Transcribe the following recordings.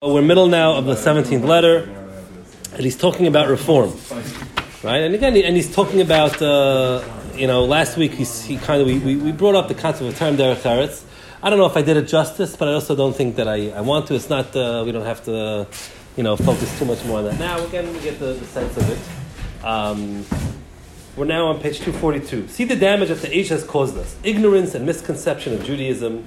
We're middle now of the 17th letter, and he's talking about reform, right? And again, and he's talking about, uh, you know, last week he's, he kind of, we, we, we brought up the concept of term derech eretz. I don't know if I did it justice, but I also don't think that I, I want to. It's not, uh, we don't have to, you know, focus too much more on that. Now, again, we get the, the sense of it. Um, we're now on page 242. See the damage that the age has caused us ignorance and misconception of Judaism.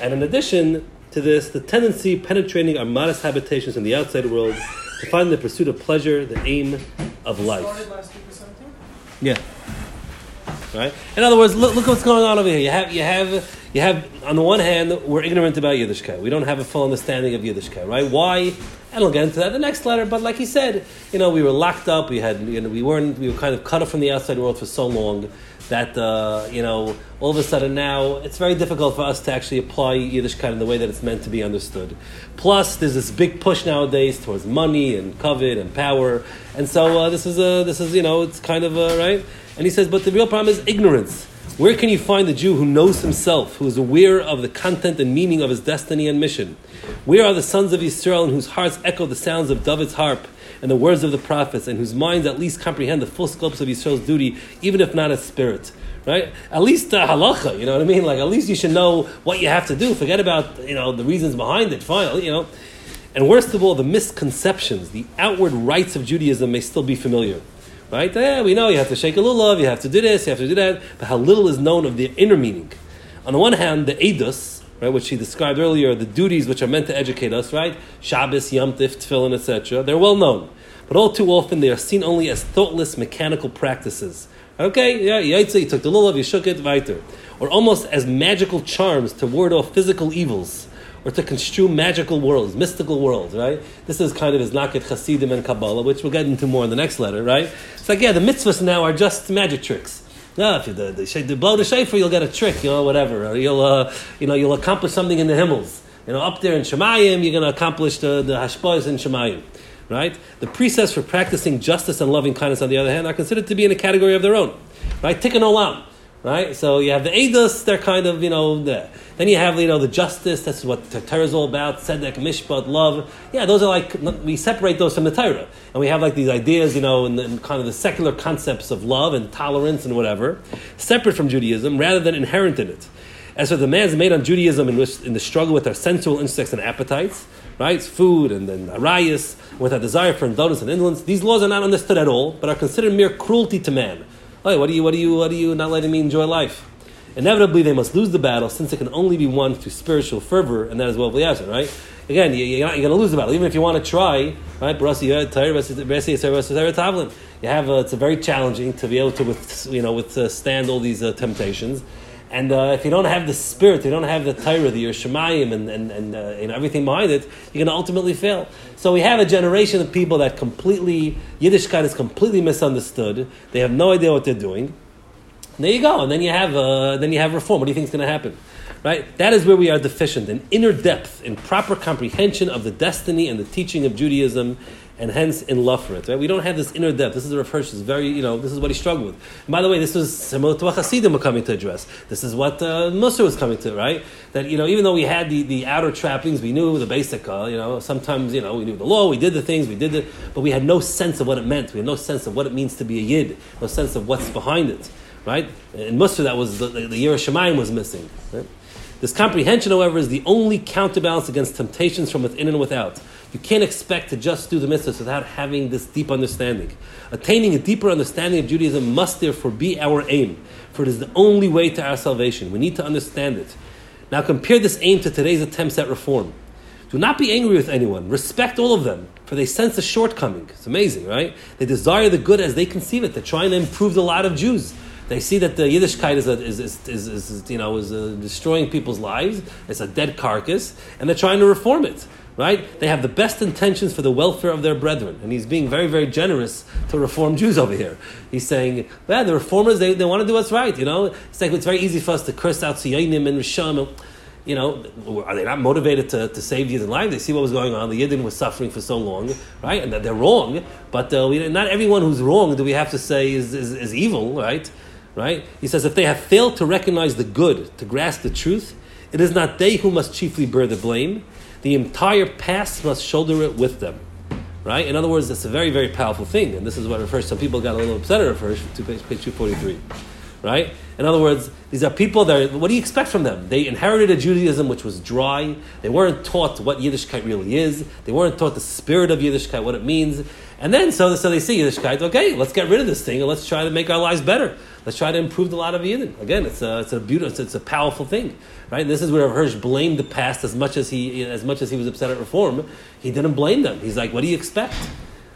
And in addition, to this, the tendency penetrating our modest habitations in the outside world to find the pursuit of pleasure the aim of life. Yeah. Right. In other words, look, look what's going on over here. You have, you have, you have. On the one hand, we're ignorant about Yiddishkeit. We don't have a full understanding of Yiddishkeit. Right? Why? And we'll get into that in the next letter. But like he said, you know, we were locked up. We had, you know, we weren't. We were kind of cut off from the outside world for so long that uh, you know all of a sudden now it's very difficult for us to actually apply Yiddishkeit in the way that it's meant to be understood. Plus, there's this big push nowadays towards money and kavod and power, and so uh, this is a this is you know it's kind of a, right. And he says, but the real problem is ignorance. Where can you find the Jew who knows himself, who is aware of the content and meaning of his destiny and mission? Where are the sons of Israel in whose hearts echo the sounds of David's harp? And the words of the prophets, and whose minds at least comprehend the full scope of Yisrael's duty, even if not as spirit. Right? At least uh, halacha, you know what I mean? Like at least you should know what you have to do. Forget about you know the reasons behind it. Fine, you know. And worst of all, the misconceptions, the outward rites of Judaism may still be familiar. Right? Yeah, we know you have to shake a lulav, you have to do this, you have to do that, but how little is known of the inner meaning. On the one hand, the edus, right, which he described earlier, the duties which are meant to educate us, right? Shabbos, Yom Tif, Tefillin, etc. They're well known. But all too often they are seen only as thoughtless mechanical practices. Okay, yeah, you took the lulav, you shook it, weiter. Or almost as magical charms to ward off physical evils or to construe magical worlds, mystical worlds, right? This is kind of his Naket Hasidim and Kabbalah, which we'll get into more in the next letter, right? It's like, yeah, the mitzvahs now are just magic tricks. No, if you the, the, blow the shofar, you'll get a trick, you know, whatever. Or you'll, uh, you know, you'll accomplish something in the himmels. You know, up there in Shemayim, you're going to accomplish the, the hashpahs in Shemayim. Right? The precepts for practicing justice and loving kindness, on the other hand, are considered to be in a category of their own. Right? Tikkun olam. Right? So you have the edus, they're kind of, you know. Then you have, you know, the justice, that's what the Torah is all about, tzedek, mishpat, love. Yeah, those are like, we separate those from the Torah. And we have like these ideas, you know, and, kind of the secular concepts of love and tolerance and whatever, separate from Judaism rather than inherent in it. As for the demands made on Judaism in, which, in the struggle with our sensual instincts and appetites, right, food and then arayas, with our desire for indulgence and indolence, these laws are not understood at all, but are considered mere cruelty to man. Hey, what are you, what are you, what are you not letting me enjoy life? Inevitably, they must lose the battle since it can only be won through spiritual fervor, and that is what we ask, right? Again, you, are going to lose the battle, even if you want to try, right? You have, uh, it's a very challenging to be able to, with, you know, withstand all these uh, temptations. And uh, if you don't have the spirit, you don't have the Torah, the yiras Shamayim, and, and, and, uh, everything behind it, you're going to ultimately fail. So we have a generation of people that completely, Yiddishkeit is completely misunderstood. They have no idea what they're doing. And there you go. And then you have, uh, then you have reform. What do you think is going to happen? Right? That is where we are deficient in inner depth, in proper comprehension of the destiny and the teaching of Judaism, and hence in love for it. Right? We don't have this inner depth. This is the Hirsch is very, you know, this is what he struggled with. And by the way, this was similar to what Hasidim were coming to address. This is what uh, Musar was coming to, right? That, you know, even though we had the, the outer trappings, we knew the basic, uh, you know, sometimes, you know, we knew the law, we did the things, we did it, but we had no sense of what it meant. We had no sense of what it means to be a Yid, no sense of what's behind it right? In Musar, that was the, the, the yiras Shamayim was missing. Right? This comprehension, however, is the only counterbalance against temptations from within and without. You can't expect to just do the mitzvahs without having this deep understanding. Attaining a deeper understanding of Judaism must therefore be our aim, for it is the only way to our salvation. We need to understand it. Now compare this aim to today's attempts at reform. Do not be angry with anyone. Respect all of them, for they sense a shortcoming. It's amazing, right? They desire the good as they conceive it. They're trying to improve the lot of Jews. They see that the Yiddishkeit is, a, is, is, is, is, you know, is uh, destroying people's lives. It's a dead carcass, and they're trying to reform it. Right? They have the best intentions for the welfare of their brethren. And he's being very, very generous to reform Jews over here. He's saying, yeah, the reformers, they, they want to do what's right, you know? It's like it's very easy for us to curse out Sionim and Risham. You know, are they not motivated to, to save Yidden life? They see what was going on. The Yidden was suffering for so long, right? And that they're wrong. But uh, we, not everyone who's wrong do we have to say is, is, is evil, right? Right? He says, if they have failed to recognize the good, to grasp the truth, it is not they who must chiefly bear the blame. the entire past must shoulder it with them. Right? In other words, it's a very, very powerful thing. And this is what refers, some people got a little upset at first to page, page 243. Right? In other words, these are people that, are, what do you expect from them? They inherited a Judaism which was dry. They weren't taught what Yiddishkeit really is. They weren't taught the spirit of Yiddishkeit, what it means. And then, so, so they see Yiddishkeit, okay, let's get rid of this thing and let's try to make our lives better. Let's try to improve the lot of Yidden. Again, it's a, it's a beautiful, it's, it's a powerful thing, right? And this is where Hirsch blamed the past as much as he, as much as he was upset at reform. He didn't blame them. He's like, what do you expect?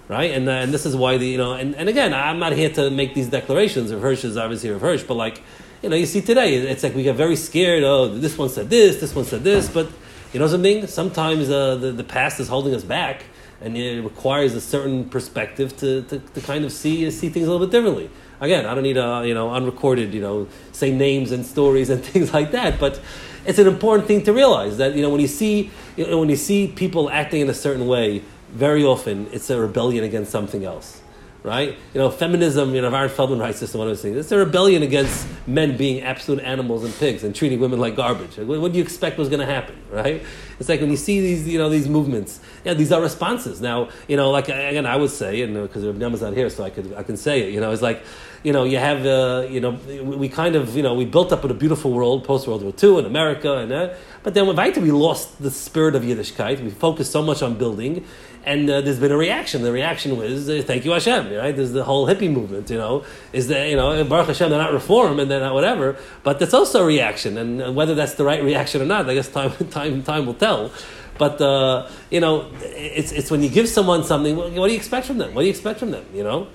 Right? And, uh, and this is why the, you know, and, and again, I'm not here to make these declarations. Hirsch is obviously Hirsch, but like, you know, you see today, it's like we get very scared. Oh, this one said this, this one said this, but you know something? Sometimes uh, the, the past is holding us back, and it requires a certain perspective to, to, to kind of see see things a little bit differently. Again, I don't need a you know unrecorded you know say names and stories and things like that, but it's an important thing to realize that you know when you see you know, when you see people acting in a certain way, very often it's a rebellion against something else right? You know, feminism, you know, Aaron Feldman writes this in one of his things. It's a rebellion against men being absolute animals and pigs and treating women like garbage. What, what do you expect was going to happen, right? It's like when you see these, you know, these movements, yeah, these are responses. Now, you know, like, again, I would say, and because uh, Rabbi not here, so I, could, I can say it, you know, it's like, you know, you have, uh, you know, we kind of, you know, we built up in a beautiful world post World War II in America, and uh, but then with Weiter, we lost the spirit of Yiddishkeit. We focused so much on building, and uh, there's been a reaction. The reaction was, uh, "Thank you, Hashem." Right? There's the whole hippie movement. You know, is that you know, Baruch Hashem, they're not reform and they're not whatever, but that's also a reaction, and uh, whether that's the right reaction or not, I guess time time time will tell. But uh, you know, it's it's when you give someone something. What do you expect from them? What do you expect from them? You know,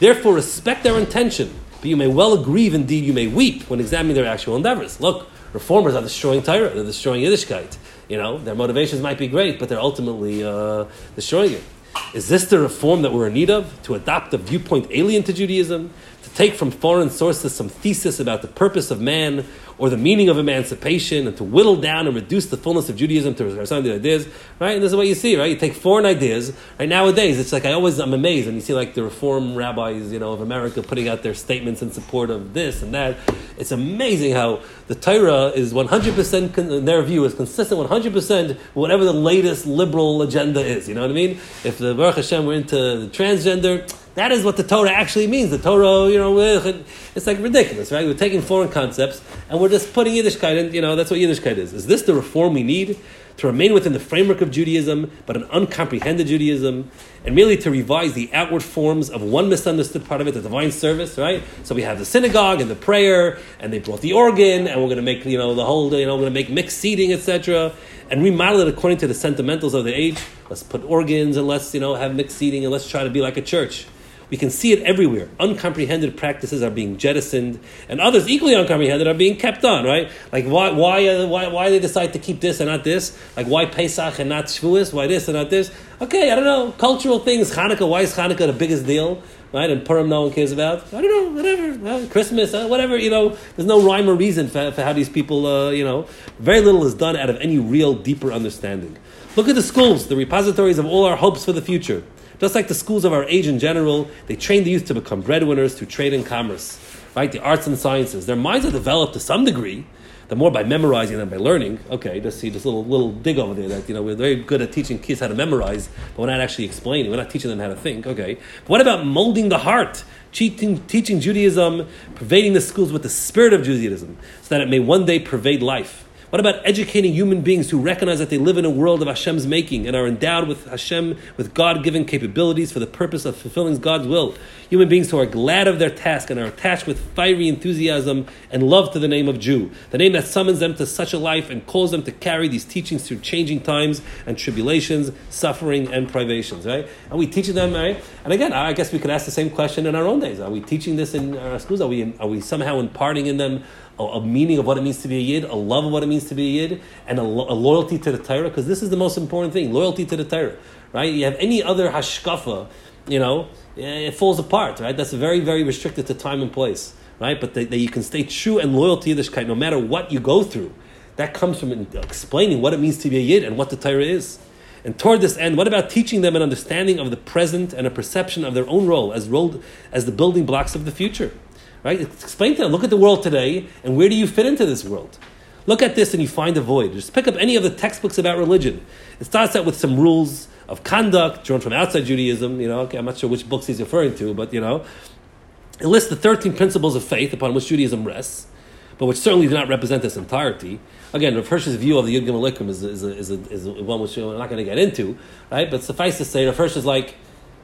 therefore respect their intention. But you may well grieve, indeed you may weep when examining their actual endeavors. Look, reformers are destroying Torah, they're destroying Yiddishkeit. You know, their motivations might be great, but they're ultimately uh, destroying it. Is this the reform that we're in need of? To adopt a viewpoint alien to Judaism? To take from foreign sources some thesis about the purpose of man or the meaning of emancipation and to whittle down and reduce the fullness of Judaism to some of the ideas, right? And this is what you see, right? You take foreign ideas, right? Nowadays, it's like I always, I'm amazed and you see like the reform rabbis, you know, of America putting out their statements in support of this and that. It's amazing how the Torah is 100%, in their view, is consistent 100% whatever the latest liberal agenda is, you know what I mean? If the Baruch Hashem were into transgender, that is what the Torah actually means. The Torah, you know, eh, it's like ridiculous, right? We're taking foreign concepts and we're just putting Yiddishkeit in, you know, that's what Yiddishkeit is. Is this the reform we need? To remain within the framework of Judaism, but an uncomprehended Judaism, and merely to revise the outward forms of one misunderstood part of it, the divine service, right? So we have the synagogue and the prayer, and they brought the organ, and we're going to make, you know, the whole, you know, we're going to make mixed seating, etc and remodel it according to the sentimentals of the age. Let's put organs and let's you know have mixed seating and let's try to be like a church. We can see it everywhere. Uncomprehended practices are being jettisoned, and others equally uncomprehended are being kept on. Right? Like why why uh, why why they decide to keep this and not this? Like why Pesach and not Shavuos? Why this and not this? Okay, I don't know. Cultural things. Hanukkah. Why is Hanukkah the biggest deal? Right? And Purim no one cares about. I don't know. Whatever. Christmas. Uh, whatever. You know. There's no rhyme or reason for, for how these people. Uh, you know. Very little is done out of any real deeper understanding. Look at the schools, the repositories of all our hopes for the future. Just like the schools of our age in general, they train the youth to become breadwinners through trade and commerce, right? The arts and sciences. Their minds are developed to some degree, the more by memorizing than by learning. Okay, just see this little little dig over there that you know we're very good at teaching kids how to memorize, but we're not actually explaining. We're not teaching them how to think. Okay, but what about molding the heart? Teaching, teaching Judaism, pervading the schools with the spirit of Judaism, so that it may one day pervade life. What about educating human beings who recognize that they live in a world of Hashem's making and are endowed with Hashem, with God given capabilities for the purpose of fulfilling God's will? Human beings who are glad of their task and are attached with fiery enthusiasm and love to the name of Jew, the name that summons them to such a life and calls them to carry these teachings through changing times and tribulations, suffering, and privations, right? Are we teaching them, right? And again, I guess we could ask the same question in our own days. Are we teaching this in our schools? Are we, are we somehow imparting in them a, a, meaning of what it means to be a yid, a love of what it means to be a yid, and a, a loyalty to the Torah, because this is the most important thing: loyalty to the Torah. Right? You have any other hashkafa, you know, eh, it falls apart. Right? That's very, very restricted to time and place. Right? But that, you can stay true and loyal to Yiddishkeit no matter what you go through. That comes from explaining what it means to be a yid and what the Torah is. And toward this end, what about teaching them an understanding of the present and a perception of their own role as, role, as the building blocks of the future? Right? Explain to them, look at the world today, and where do you fit into this world? Look at this and you find a void. Just pick up any of the textbooks about religion. It starts out with some rules of conduct drawn from outside Judaism. You know, okay, I'm not sure which books he's referring to, but you know, it lists the 13 principles of faith upon which Judaism rests, but which certainly do not represent its entirety. Again, Rav Hirsch's view of the Yud Gimel is, is, is, is, one which we're not going to get into, right? But suffice to say, Rav Hirsch is like,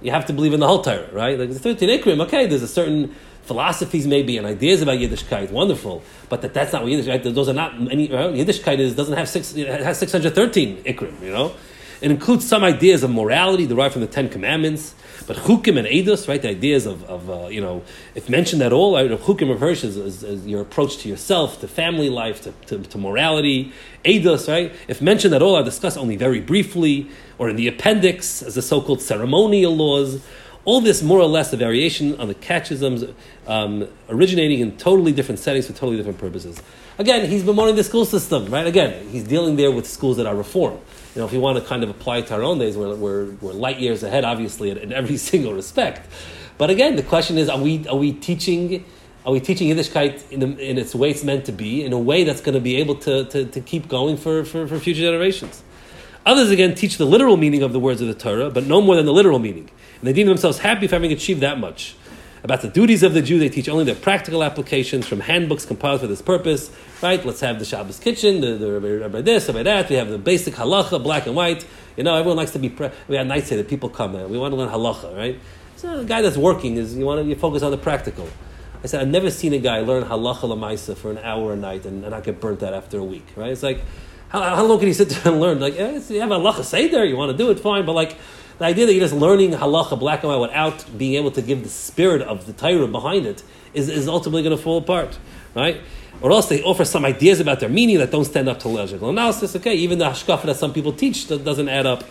you have to believe in the whole Torah, right? Like the 13 Ikrim, okay, there's a certain philosophies maybe and ideas about Yiddishkeit, wonderful, but that, that's not what Yiddishkeit, those are not any, right? Yiddishkeit is, doesn't have six, it has 613 Ikrim, you know? It includes some ideas of morality derived from the Ten Commandments, but chukim and edus, right? The ideas of, of uh, you know, if mentioned at all, right, chukim of Hirsch is, is, is, your approach to yourself, to family life, to, to, to morality. Edus, right? If mentioned at all, are discussed only very briefly, or in the appendix as the so-called ceremonial laws. All this more or less a variation on the catechisms, um, originating in totally different settings for totally different purposes. Again, he's bemoaning the school system, right? Again, he's dealing there with schools that are reformed. You know, if you want to kind of apply it to our own days, we're, we're, we're light years ahead, obviously, in, in every single respect. But again, the question is, are we, are we teaching are we teaching Yiddishkeit in, the, in its way it's meant to be, in a way that's going to be able to, to, to keep going for, for, for, future generations? Others, again, teach the literal meaning of the words of the Torah, but no more than the literal meaning. And they deem themselves happy for having achieved that much. About the duties of the Jew, they teach only their practical applications from handbooks compiled for this purpose. Right? Let's have the Shabbos kitchen, the, the by this, Rabbi that. We have the basic halacha, black and white. You know, everyone likes to be. Pre- we have nights here that people come in. We want to learn halacha, right? So the guy that's working is you want to you focus on the practical. I said I've never seen a guy learn halacha lamaisa for an hour a night and, and not get burnt out after a week. Right? It's like how, how long can he sit there and learn? Like, yeah, you have halacha there, you want to do it, fine. But like the idea that you're just learning halacha black and white without being able to give the spirit of the Torah behind it is, is ultimately going to fall apart, right? Or else they offer some ideas about their meaning that don't stand up to logical analysis. Okay, even the hashkafa that some people teach that doesn't add up.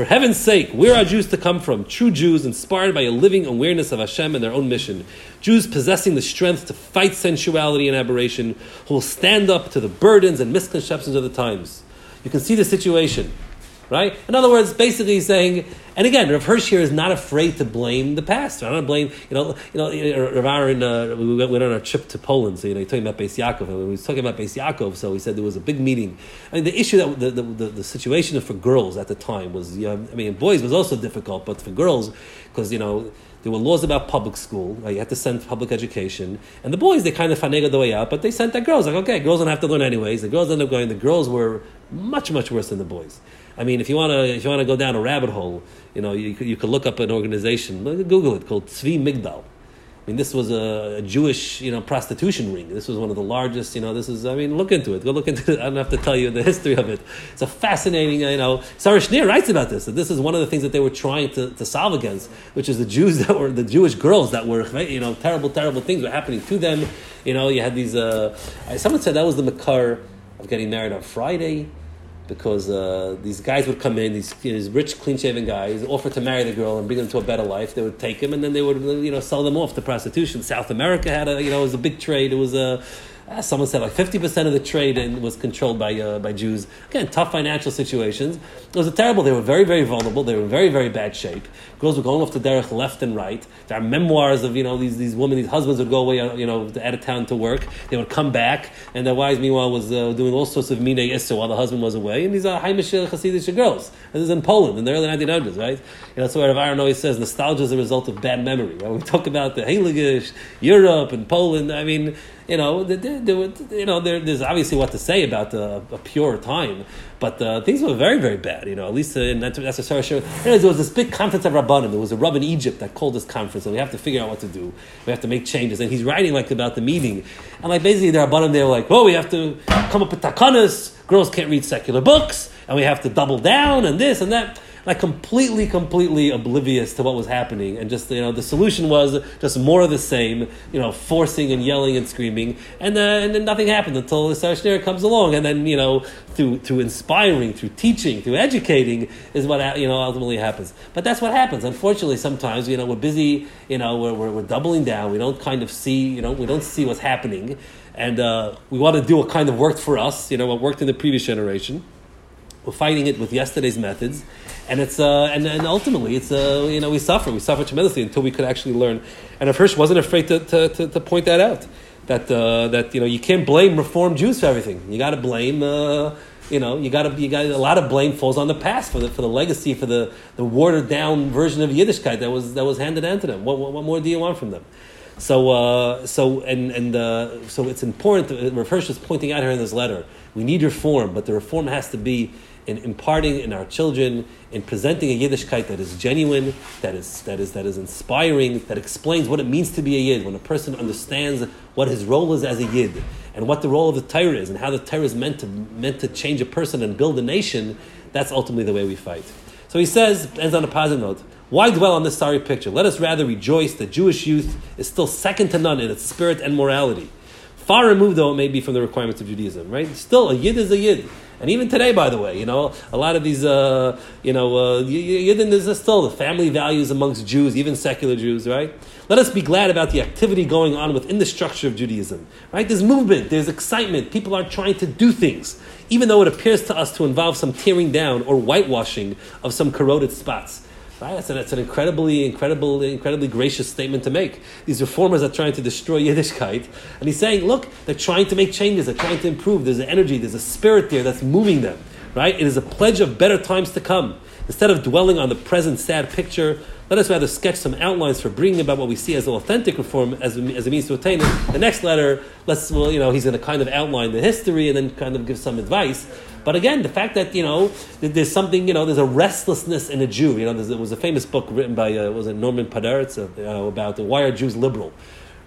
For heaven's sake, where are Jews to come from? True Jews, inspired by a living awareness of Hashem and their own mission. Jews possessing the strength to fight sensuality and aberration, who will stand up to the burdens and misconceptions of the times. You can see the situation right? In other words, basically saying, and again, Rav Hirsch here is not afraid to blame the past. I don't blame, you know, you know, Rav Aaron, uh, we went on our trip to Poland, so, you know, talking about Beis Yaakov, and we was talking about Beis Yaakov, so he said there was a big meeting. I mean, the issue that, the, the, the, the situation for girls at the time was, you know, I mean, boys was also difficult, but for girls, because, you know, there were laws about public school. Right? You had to send public education. And the boys, they kind of finagled the way out, but they sent their girls. Like, okay, girls don't have to learn anyways. The girls ended up going. The girls were much, much worse than the boys. I mean, if you want to, if you want to go down a rabbit hole, you know, you, you could look up an organization, Google it, called Zwi Migdal. I mean, this was a, a, Jewish, you know, prostitution ring. This was one of the largest, you know, this is, I mean, look into it. Go look into it. I don't have to tell you the history of it. It's a fascinating, you know, Sarah Schenirer writes about this, that this is one of the things that they were trying to, to solve against, which is the Jews that were, the Jewish girls that were, you know, terrible, terrible things were happening to them. You know, you had these, uh, someone said that was the Makar of getting married on Friday because uh, these guys would come in, these, these rich, clean-shaven guys, offer to marry the girl and bring them to a better life. They would take them, and then they would, you know, sell them off to prostitution. South America had a, you know, it was a big trade. It was a uh, someone said like 50% of the trade in, was controlled by, uh, by Jews. Again, tough financial situations. It was terrible. They were very, very vulnerable. They were in very, very bad shape. Girls were going off to derech left and right. There are memoirs of, you know, these, these women, these husbands would go away, uh, you know, out of town to work. They would come back, and their wives, meanwhile, was uh, doing all sorts of mine isser while the husband was away. And these are Haimish Hasidic girls. This is in Poland in the early 1900s, right? Know, that's where Aaron always says nostalgia is a result of bad memory. Right? We talk about the Heiligish, Europe, and Poland. I mean, you know, you know, there, there's obviously what to say about uh, a pure time, but uh, things were very, very bad. You know, at least in that's a sorry. There was this big conference of Rabbanim. There was a Rav in Egypt that called this conference, and we have to figure out what to do. We have to make changes. And he's writing like about the meeting, and like basically the Rabbanim they were like, well, we have to come up with takanas. Girls can't read secular books, and we have to double down and this and that like completely, completely oblivious to what was happening, and just you know the solution was just more of the same, you know, forcing and yelling and screaming, and uh, and then nothing happened until the Sarah Schenirer comes along, and then you know through through inspiring, through teaching, through educating is what you know ultimately happens. But that's what happens. Unfortunately, sometimes you know we're busy, you know, we're, we're, we're doubling down. We don't kind of see, you know, we don't see what's happening, and uh, we want to do what kind of worked for us, you know, what worked in the previous generation. We're fighting it with yesterday's methods, and it's uh, and, and ultimately it's uh, you know we suffer we suffer tremendously until we could actually learn. And Rav Hirsch wasn't afraid to, to, to, to point that out. that uh, that you know you can't blame Reform Jews for everything. You got to blame. Uh, you know, you got to you got a lot of blame falls on the past for the for the legacy for the, the watered down version of Yiddishkeit that was that was handed down to them. What, what, what more do you want from them? So uh, so and and uh, so it's important. Rav Hirsch is pointing out here in this letter. We need reform, but the reform has to be in imparting in our children, in presenting a Yiddishkeit that is genuine, that is, that is, that is inspiring, that explains what it means to be a Yid. When a person understands what his role is as a Yid, and what the role of the Torah is, and how the Torah is meant to, meant to change a person and build a nation, that's ultimately the way we fight. So he says, ends on a positive note, why dwell on this sorry picture? Let us rather rejoice that Jewish youth is still second to none in its spirit and morality. Far removed though it may be from the requirements of Judaism, right? Still, a Yid is a Yid. And even today, by the way, you know, a lot of these, uh, you know, uh, Yidden is still the family values amongst Jews, even secular Jews, right? Let us be glad about the activity going on within the structure of Judaism, right? There's movement, there's excitement, people are trying to do things, even though it appears to us to involve some tearing down or whitewashing of some corroded spots. Right? That's, that's an incredibly, incredibly, incredibly gracious statement to make. These reformers are trying to destroy Yiddishkeit. And he's saying, look, they're trying to make changes, they're trying to improve. There's an energy, there's a spirit there that's moving them. Right? It is a pledge of better times to come. Instead of dwelling on the present sad picture, let us rather sketch some outlines for bringing about what we see as an authentic reform as, as a means to attain it. The next letter, let's, well, you know, he's going to kind of outline the history and then kind of give some advice. But again, the fact that you know there's something you know there's a restlessness in a Jew. You know, there was a famous book written by uh, was it Norman Podhoretz uh, about why are Jews liberal,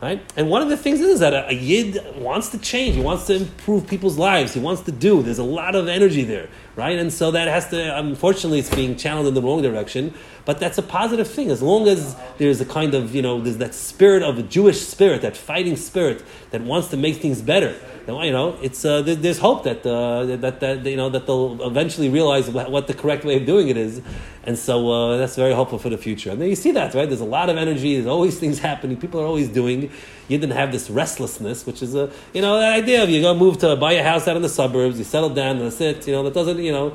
right? And one of the things is that a, a, yid wants to change. He wants to improve people's lives. He wants to do. There's a lot of energy there, right? And so that has to. Unfortunately, it's being channeled in the wrong direction. But that's a positive thing as long as there's a kind of you know there's that spirit of a Jewish spirit, that fighting spirit that wants to make things better you know, it's uh, there's hope that, uh, that that you know that they'll eventually realize what the correct way of doing it is, and so uh, that's very hopeful for the future. And then you see that right. There's a lot of energy. There's always things happening. People are always doing. You didn't have this restlessness, which is a you know that idea of you go move to buy a house out in the suburbs, you settle down, that's it. You know that doesn't you know.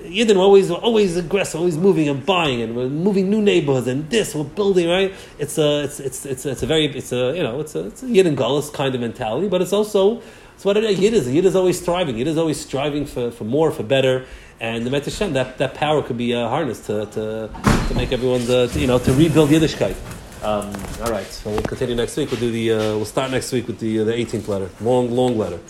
Yidden were always always aggressive, always moving and buying, and we're moving new neighborhoods and this we're building right. It's a it's it's it's, it's a very it's a you know it's a it's a Yidden Gullus kind of mentality, but it's also it's what a Yid is. A Yid is always striving. Yid is always striving for, for more, for better. And the Metashem, that, that power could be uh, harnessed to, to, to make everyone, the, to, you know, to rebuild Yiddishkeit. Um, all right, so we'll continue next week. We'll do the, uh, we'll start next week with the, uh, the 18th letter. Long, long letter.